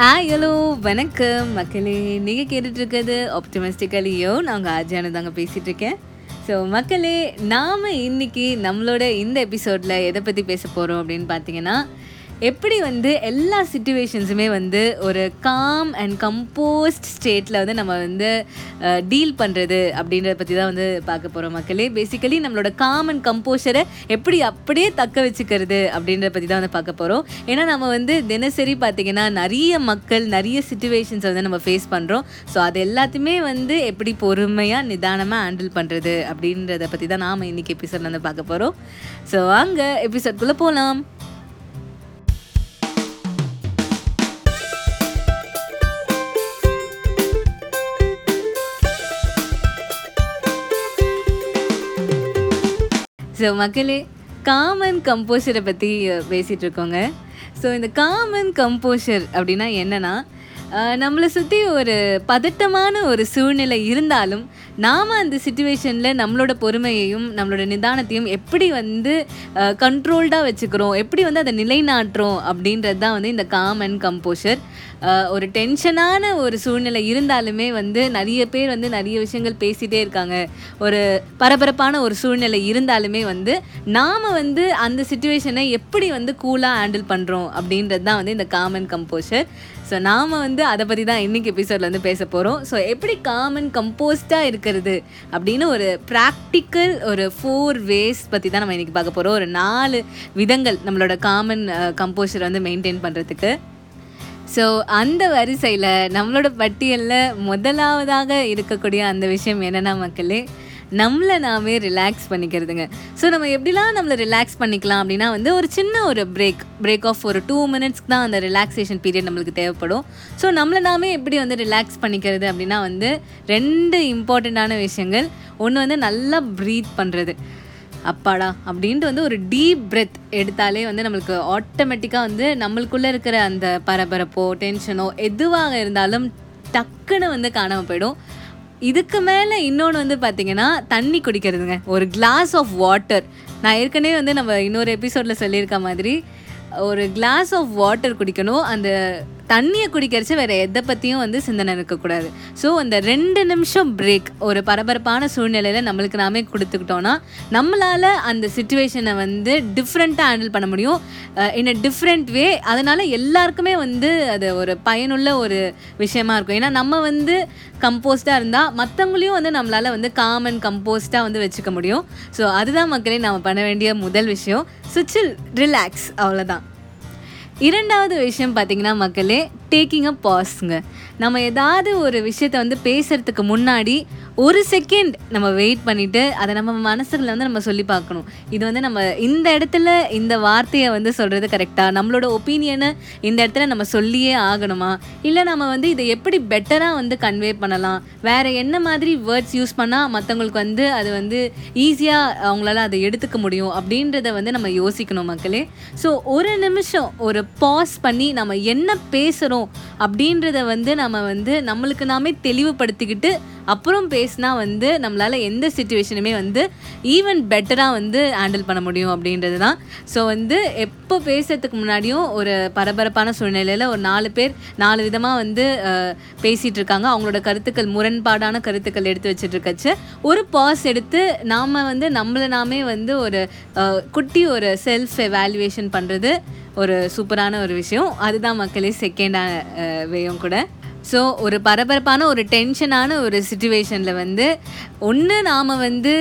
ஆ hello வணக்கம். மக்களே நீங்கள் கேட்டுட்ருக்கிறது ஆப்டிமிஸ்டிக்கலியோ நாங்கள் ஆஜியானு தாங்க பேசிகிட்ருக்கேன் ஸோ மக்களே நாம் இன்னைக்கு நம்மளோட இந்த எபிசோடில் எதை பற்றி பேச போகிறோம் அப்படின்னு பார்த்தீங்கன்னா எப்படி வந்து எல்லா சுச்சுவேஷன்ஸுமே வந்து ஒரு காம் அண்ட் கம்போஸ்ட் ஸ்டேட்டில் வந்து நம்ம வந்து டீல் பண்ணுறது அப்படின்றத பற்றி தான் வந்து பார்க்க போகிறோம் மக்களே. பேசிக்கலி நம்மளோட காம் அண்ட் கம்போஷரை எப்படி அப்படியே தக்க வச்சுக்கிறது அப்படின்றத பற்றி தான் வந்து பார்க்க போகிறோம் ஏன்னா நம்ம வந்து தினசரி பார்த்திங்கன்னா நிறைய மக்கள் நிறைய சுச்சுவேஷன்ஸை வந்து நம்ம ஃபேஸ் பண்ணுறோம் ஸோ அது எல்லாத்தையுமே வந்து எப்படி பொறுமையாக நிதானமாக ஹேண்டில் பண்ணுறது அப்படின்றத பற்றி தான் நாம் இன்றைக்கி எபிசோடில் வந்து பார்க்க போகிறோம் ஸோ வாங்க எபிசோட்குள்ளே போகலாம் ஸோ மக்களே காமன் கம்போஷரை பற்றி பேசிகிட்ருக்கோங்க ஸோ இந்த காமன் கம்போஷர் அப்படின்னா என்னென்னா நம்மளை சுற்றி ஒரு பதட்டமான ஒரு சூழ்நிலை இருந்தாலும் நாம் அந்த சுச்சுவேஷனில் நம்மளோட பொறுமையையும் நம்மளோட நிதானத்தையும் எப்படி வந்து கண்ட்ரோல்டாக வச்சுக்கிறோம்? எப்படி வந்து அதை நிலைநாட்டுறோம்? அப்படின்றது தான் வந்து இந்த காமன் கம்போஷர் ஒரு டென்ஷனான ஒரு சூழ்நிலை இருந்தாலுமே வந்து நிறைய பேர் வந்து நிறைய விஷயங்கள் பேசிகிட்டே இருக்காங்க. ஒரு பரபரப்பான ஒரு சூழ்நிலை இருந்தாலுமே வந்து நாம் வந்து அந்த சுச்சுவேஷனை எப்படி வந்து கூலாக ஹேண்டில் பண்ணுறோம் அப்படின்றது தான் வந்து இந்த காமன் கம்போஷர் ஸோ நாம் வந்து அதை பற்றி தான் இன்றைக்கி எபிசோடில் வந்து பேச போகிறோம் ஸோ எப்படி காமன் கம்போஸ்டாக இருக்கிறது அப்படின்னு ஒரு ப்ராக்டிக்கல் ஒரு ஃபோர் வேஸ் பற்றி தான் நம்ம இன்றைக்கி பார்க்க போகிறோம் ஒரு நாலு விதங்கள் நம்மளோட காமன் கம்போஸ்டர் வந்து மெயின்டைன் பண்ணுறதுக்கு ஸோ அந்த வரிசையில் நம்மளோட பட்டியலில் முதலாவதாக இருக்கக்கூடிய அந்த விஷயம் என்னென்னா மக்களே நம்மளை நாமே ரிலாக்ஸ் பண்ணிக்கிறதுங்க. ஸோ நம்ம எப்படிலாம் நம்மளை ரிலாக்ஸ் பண்ணிக்கலாம் அப்படின்னா வந்து ஒரு சின்ன ஒரு பிரேக் பிரேக் ஆஃப் ஒரு டூ மினிட்ஸ்க்கு தான் அந்த ரிலாக்ஸேஷன் பீரியட் நம்மளுக்கு தேவைப்படும். ஸோ நம்மளை நாமே எப்படி வந்து ரிலாக்ஸ் பண்ணிக்கிறது அப்படின்னா வந்து ரெண்டு இம்பார்ட்டண்ட்டான விஷயங்கள். ஒன்று வந்து நல்லா ப்ரீத் பண்ணுறது அப்பாடா அப்படின்ட்டு வந்து ஒரு டீப் பிரெத் எடுத்தாலே வந்து நம்மளுக்கு ஆட்டோமேட்டிக்காக வந்து நம்மளுக்குள்ளே இருக்கிற அந்த பரபரப்போ டென்ஷனோ எதுவாக இருந்தாலும் டக்குன்னு வந்து காணாமல் போயிடும். இதுக்கு மேலே இன்னொன்று வந்து பார்த்திங்கன்னா தண்ணி குடிக்கிறதுங்க. ஒரு கிளாஸ் ஆஃப் வாட்டர் நான் ஏற்கனவே வந்து நம்ம இன்னொரு எபிசோடில் சொல்லியிருக்க மாதிரி ஒரு கிளாஸ் ஆஃப் வாட்டர் குடிக்கணும். அந்த தண்ணியை குடிக்கிறச்சு வேறு எதை பற்றியும் வந்து சிந்தனை இருக்கக்கூடாது. ஸோ அந்த ரெண்டு நிமிஷம் பிரேக் ஒரு பரபரப்பான சூழ்நிலையில் நம்மளுக்கு நாமே கொடுத்துக்கிட்டோன்னா நம்மளால் அந்த சுச்சுவேஷனை வந்து டிஃப்ரெண்ட்டாக ஹேண்டில் பண்ண முடியும். இன் அ டிஃப்ரெண்ட் வே அதனால் எல்லாருக்குமே வந்து அது ஒரு பயனுள்ள ஒரு விஷயமா இருக்கும். ஏன்னா நம்ம வந்து கம்போஸ்டாக இருந்தால் மற்றவங்களையும் வந்து நம்மளால் வந்து காமன் கம்போஸ்டாக வந்து வச்சுக்க முடியும். ஸோ அதுதான் மக்களே நம்ம பண்ண வேண்டிய முதல் விஷயம். சுச்சில் ரிலாக்ஸ் அவ்வளோதான் இரண்டாவது விஷயம் பார்த்திங்கன்னா மக்களே டேக்கிங் அ பாஸ்ங்க நம்ம ஏதாவது ஒரு விஷயத்தை வந்து பேசுகிறதுக்கு முன்னாடி ஒரு செகண்ட் நம்ம வெயிட் பண்ணிவிட்டு அதை நம்ம மனசுல வந்து நம்ம சொல்லி பார்க்கணும். இது வந்து நம்ம இந்த இடத்துல இந்த வார்த்தையை வந்து சொல்கிறது கரெக்டாக நம்மளோட ஒப்பீனியனை இந்த இடத்துல நம்ம சொல்லியே ஆகணுமா? இல்லை நம்ம வந்து இதை எப்படி பெட்டராக வந்து கன்வே பண்ணலாம்? வேறு என்ன மாதிரி வேர்ட்ஸ் யூஸ் பண்ணால் மற்றவங்களுக்கு வந்து அது வந்து ஈஸியாக அவங்களால அதை எடுத்துக்க முடியும்? அப்படின்றத வந்து நம்ம யோசிக்கணும் மக்களே. ஸோ ஒரு நிமிஷம் ஒரு பாஸ் பண்ணி நம்ம என்ன பேசுகிறோம் அப்படின்றத வந்து நம்ம வந்து நம்மளுக்கு நாமே தெளிவுபடுத்திக்கிட்டு அப்புறம் பேசினா வந்து நம்மளால் எந்த சுச்சுவேஷனுமே வந்து ஈவன் பெட்டராக வந்து ஹேண்டில் பண்ண முடியும் அப்படின்றது தான். ஸோ வந்து எப்போ பேசுறதுக்கு முன்னாடியும் ஒரு பரபரப்பான சூழ்நிலையில் ஒரு நாலு பேர் நாலு விதமாக வந்து பேசிகிட்டு இருக்காங்க. அவங்களோட கருத்துக்கள் முரண்பாடான கருத்துக்கள் எடுத்து வச்சுட்டு இருக்கச்சு ஒரு பாஸ் எடுத்து நாம் வந்து நம்மளை நாமே வந்து ஒரு குட்டி ஒரு செல்ஃப் எவாலுவேஷன் பண்ணுறது ஒரு சூப்பரான ஒரு விஷயம். அதுதான் மக்களே செகண்டான வேயும் கூட. ஸோ ஒரு பரபரப்பான ஒரு டென்ஷனான ஒரு சுச்சுவேஷனில் வந்து ஒன்று நாம் வந்து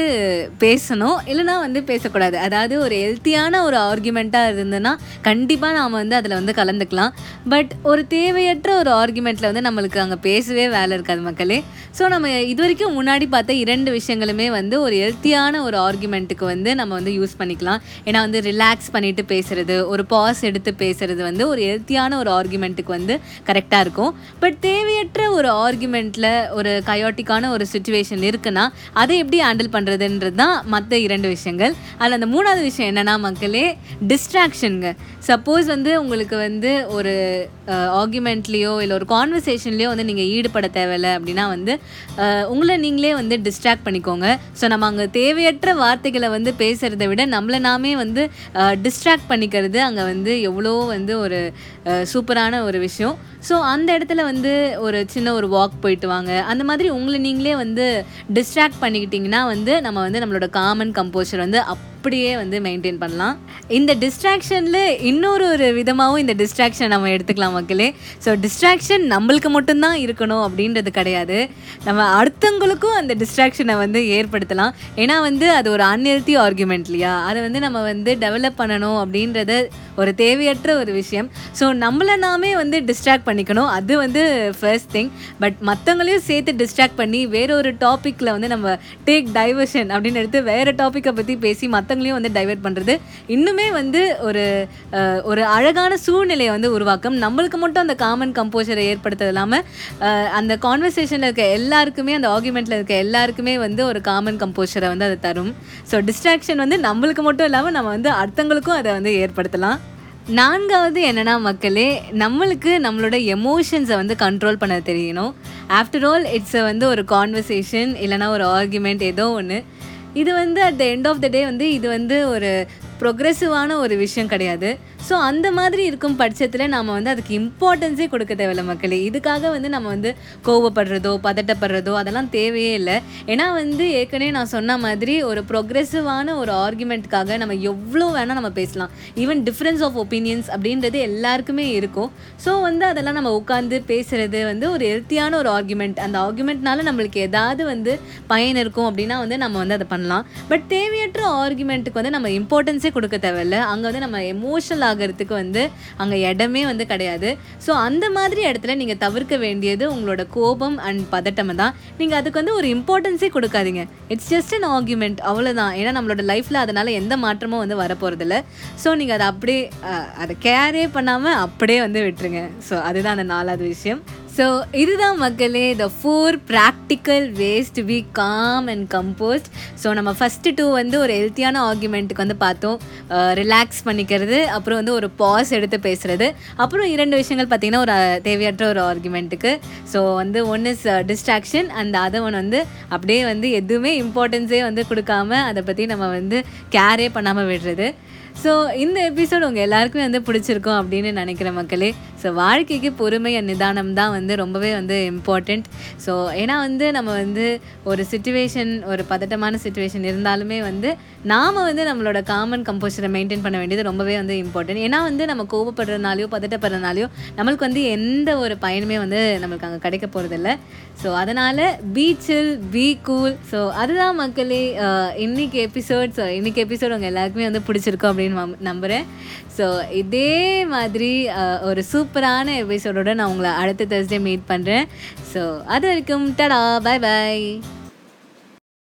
பேசணும் இல்லைனா வந்து பேசக்கூடாது. அதாவது ஒரு ஹெல்த்தியான ஒரு ஆர்குமெண்ட்டாக இருந்ததுன்னா கண்டிப்பாக நாம் வந்து அதில் வந்து கலந்துக்கலாம். பட் ஒரு தேவையற்ற ஒரு ஆர்குமெண்ட்டில் வந்து நம்மளுக்கு அங்கே பேசவே வேலை இருக்காது மக்களே. ஸோ நம்ம இது வரைக்கும் முன்னாடி பார்த்த இரண்டு விஷயங்களுமே வந்து ஒரு ஹெல்த்தியான ஒரு ஆர்குமெண்ட்டுக்கு வந்து நம்ம வந்து யூஸ் பண்ணிக்கலாம். ஏன்னா வந்து ரிலாக்ஸ் பண்ணிவிட்டு பேசுகிறது ஒரு பாஸ் எடுத்து பேசுகிறது வந்து ஒரு ஹெல்த்தியான ஒரு ஆர்குமெண்ட்டுக்கு வந்து கரெக்டாக இருக்கும். பட் தே தேவையற்ற ஒரு ஆர்குமெண்ட்டில் ஒரு கயோட்டிக்கான ஒரு சுச்சுவேஷன் இருக்குன்னா அதை எப்படி ஹேண்டில் பண்ணுறதுன்றது தான் மற்ற இரண்டு விஷயங்கள். அதில் அந்த மூணாவது விஷயம் என்னென்னா மக்களே டிஸ்ட்ராக்ஷனுங்க சப்போஸ் வந்து உங்களுக்கு வந்து ஒரு ஆர்குமெண்ட்லேயோ இல்லை ஒரு கான்வர்சேஷன்லேயோ வந்து நீங்கள் ஈடுபட தேவையில்லை அப்படின்னா வந்து உங்களை நீங்களே வந்து டிஸ்ட்ராக்ட் பண்ணிக்கோங்க. ஸோ நம்ம அங்கே தேவையற்ற வார்த்தைகளை வந்து பேசுகிறத விட நம்மளை நாமே வந்து டிஸ்ட்ராக்ட் பண்ணிக்கிறது அங்கே வந்து எவ்வளோ வந்து ஒரு சூப்பரான ஒரு விஷயம். ஸோ அந்த இடத்துல வந்து ஒரு சின்ன ஒரு வாக் போயிட்டு வாங்க. அந்த மாதிரி உங்களை நீங்களே வந்து டிஸ்ட்ராக்ட் பண்ணிக்கிட்டிங்கன்னா வந்து நம்ம வந்து நம்மளோட காமன் கம்போஷர் வந்து அப் அப்படியே வந்து மெயின்டைன் பண்ணலாம். இந்த டிஸ்ட்ராக்ஷனில் இன்னொரு ஒரு விதமாகவும் இந்த டிஸ்ட்ராக்ஷன் நம்ம எடுத்துக்கலாம் மக்களே. ஸோ டிஸ்ட்ராக்ஷன் நம்மளுக்கு மட்டும்தான் இருக்கணும் அப்படின்றது கிடையாது. நம்ம அடுத்தவங்களுக்கும் அந்த டிஸ்ட்ராக்ஷனை வந்து ஏற்படுத்தலாம். ஏன்னா வந்து அது ஒரு அன்ஹெல்த்தி ஆர்குமெண்ட் இல்லையா? அதை வந்து நம்ம வந்து டெவலப் பண்ணணும் அப்படின்றத ஒரு தேவையற்ற ஒரு விஷயம். ஸோ நம்மளை நாமே வந்து டிஸ்ட்ராக்ட் பண்ணிக்கணும். அது வந்து ஃபர்ஸ்ட் திங் பட் மற்றவங்களையும் சேர்த்து டிஸ்ட்ராக்ட் பண்ணி வேற ஒரு டாப்பிக்கில் வந்து நம்ம டேக் டைவர்ஷன் அப்படின்னு எடுத்து வேறு டாப்பிக்கை பற்றி பேசி மற்ற மற்றவங்களையும் வந்து டைவெர்ட் பண்ணுறது இன்னுமே வந்து ஒரு ஒரு அழகான சூழ்நிலையை வந்து உருவாக்கும். நம்மளுக்கு மட்டும் அந்த காமன் கம்போஷரை ஏற்படுத்துறது இல்லாமல் அந்த கான்வர்சேஷனில் இருக்க எல்லாருக்குமே அந்த ஆர்குமெண்ட்டில் இருக்க எல்லாருக்குமே வந்து ஒரு காமன் கம்போஷரை வந்து அதை தரும். ஸோ டிஸ்ட்ராக்ஷன் வந்து நம்மளுக்கு மட்டும் இல்லாமல் நம்ம வந்து அடுத்தவங்களுக்கும் அதை வந்து ஏற்படுத்தலாம். நான்காவது என்னென்னா மக்களே நம்மளுக்கு நம்மளோட எமோஷன்ஸை வந்து கண்ட்ரோல் பண்ண தெரியணும். ஆஃப்டர் ஆல் இட்ஸ் வந்து ஒரு கான்வர்சேஷன் இல்லைனா ஒரு ஆர்குமெண்ட் ஏதோ ஒன்று இது வந்து at the end of the day வந்து இது வந்து ஒரு ப்ரொக்ரெசிவான ஒரு விஷயம் கிடையாது. ஸோ அந்த மாதிரி இருக்கும் பட்சத்தில் நாம் வந்து அதுக்கு இம்பார்ட்டன்ஸே கொடுக்க தேவையில்ல மக்களே. இதுக்காக வந்து நம்ம வந்து கோவப்படுறதோ பதட்டப்படுறதோ அதெல்லாம் தேவையே இல்லை. ஏன்னா வந்து ஏற்கனவே நான் சொன்ன மாதிரி ஒரு ப்ரொக்ரெசிவான ஒரு ஆர்குமெண்ட்காக நம்ம எவ்வளோ வேணால் நம்ம பேசலாம். ஈவன் டிஃப்ரென்ஸ் ஆஃப் ஒப்பீனியன்ஸ் அப்படின்றது எல்லாருக்குமே இருக்கும். ஸோ வந்து அதெல்லாம் நம்ம உட்காந்து பேசுகிறது வந்து ஒரு ஹெல்த்தியான ஒரு ஆர்குமெண்ட் அந்த ஆர்குமெண்ட்னால நம்மளுக்கு ஏதாவது வந்து பயன் இருக்கும் அப்படின்னா வந்து நம்ம வந்து அதை பண்ணலாம். பட் தேவையற்ற ஆர்குமெண்ட்டுக்கு வந்து நம்ம இம்பார்ட்டன்ஸே கொடுக்க தேவையில்ல. அங்கே வந்து நம்ம எமோஷனல் ஆகிறதுக்கு வந்து அங்கே இடமே வந்து கிடையாது. ஸோ அந்த மாதிரி இடத்துல நீங்கள் தவிர்க்க வேண்டியது உங்களோட கோபம் அண்ட் பதட்டம் தான். நீங்கள் அதுக்கு வந்து ஒரு இம்பார்ட்டன்ஸே கொடுக்காதீங்க. இட்ஸ் ஜஸ்ட் அன் ஆர்குமெண்ட் அவ்வளோதான் ஏன்னா நம்மளோட லைஃப்பில் அதனால் எந்த மாற்றமும் வந்து வரப்போகிறதில்ல ஸோ நீங்கள் அதை அப்படியே அதை கேரே பண்ணாமல் அப்படியே வந்து விட்டுருங்க. ஸோ அதுதான் அந்த நாலாவது விஷயம். ஸோ இதுதான் மக்களே the four practical ways to become and compost so நம்ம ஃபஸ்ட்டு டூ வந்து ஒரு ஹெல்த்தியான ஆர்குமெண்ட்டுக்கு வந்து பார்த்தோம். ரிலாக்ஸ் பண்ணிக்கிறது அப்புறம் வந்து ஒரு பாஸ் எடுத்து பேசுகிறது அப்புறம் இரண்டு விஷயங்கள் பார்த்திங்கன்னா ஒரு தேவையற்ற ஒரு ஆர்குமெண்ட்டுக்கு ஸோ வந்து one is distraction and other one வந்து அப்படியே வந்து எதுவுமே இம்பார்ட்டன்ஸே வந்து கொடுக்காம அதை பற்றி நம்ம வந்து கேரே பண்ணாமல் விடுறது. ஸோ இந்த எபிசோட் உங்கள் எல்லாருக்குமே வந்து பிடிச்சிருக்கும் அப்படின்னு நினைக்கிற மக்களே ஸோ வாழ்க்கைக்கு பொறுமை நிதானம் தான் வந்து ரொம்பவே வந்து இம்பார்ட்டண்ட் ஸோ ஏன்னா வந்து நம்ம வந்து ஒரு சுச்சுவேஷன் ஒரு பதட்டமான சுச்சுவேஷன் இருந்தாலுமே வந்து நாம் வந்து நம்மளோட காமன் கம்போஸரை மெயின்டைன் பண்ண வேண்டியது ரொம்பவே வந்து இம்பார்ட்டன்ட் ஏன்னா வந்து நம்ம கோபப்படுறதுனாலையோ பதட்டப்படுறதுனாலையோ நம்மளுக்கு வந்து எந்த ஒரு பயனுமே வந்து நம்மளுக்கு அங்கே கிடைக்க போகிறதில்ல ஸோ அதனால் பீச்சில் பி கூல் ஸோ அதுதான் மக்களே இன்றைக்கி எபிசோட் ஸோ இன்றைக்கி எபிசோட் உங்கள் எல்லாருக்குமே வந்து பிடிச்சிருக்கும் அப்படின்னு நம்- நம்புகிறேன் ஸோ இதே மாதிரி ஒரு சூப்பர் சூப்பரான எபிசோடோட நான் உங்களை அடுத்த தர்ஸ்டே மீட் பண்ணுறேன் ஸோ அது வரைக்கும் டடா பை பை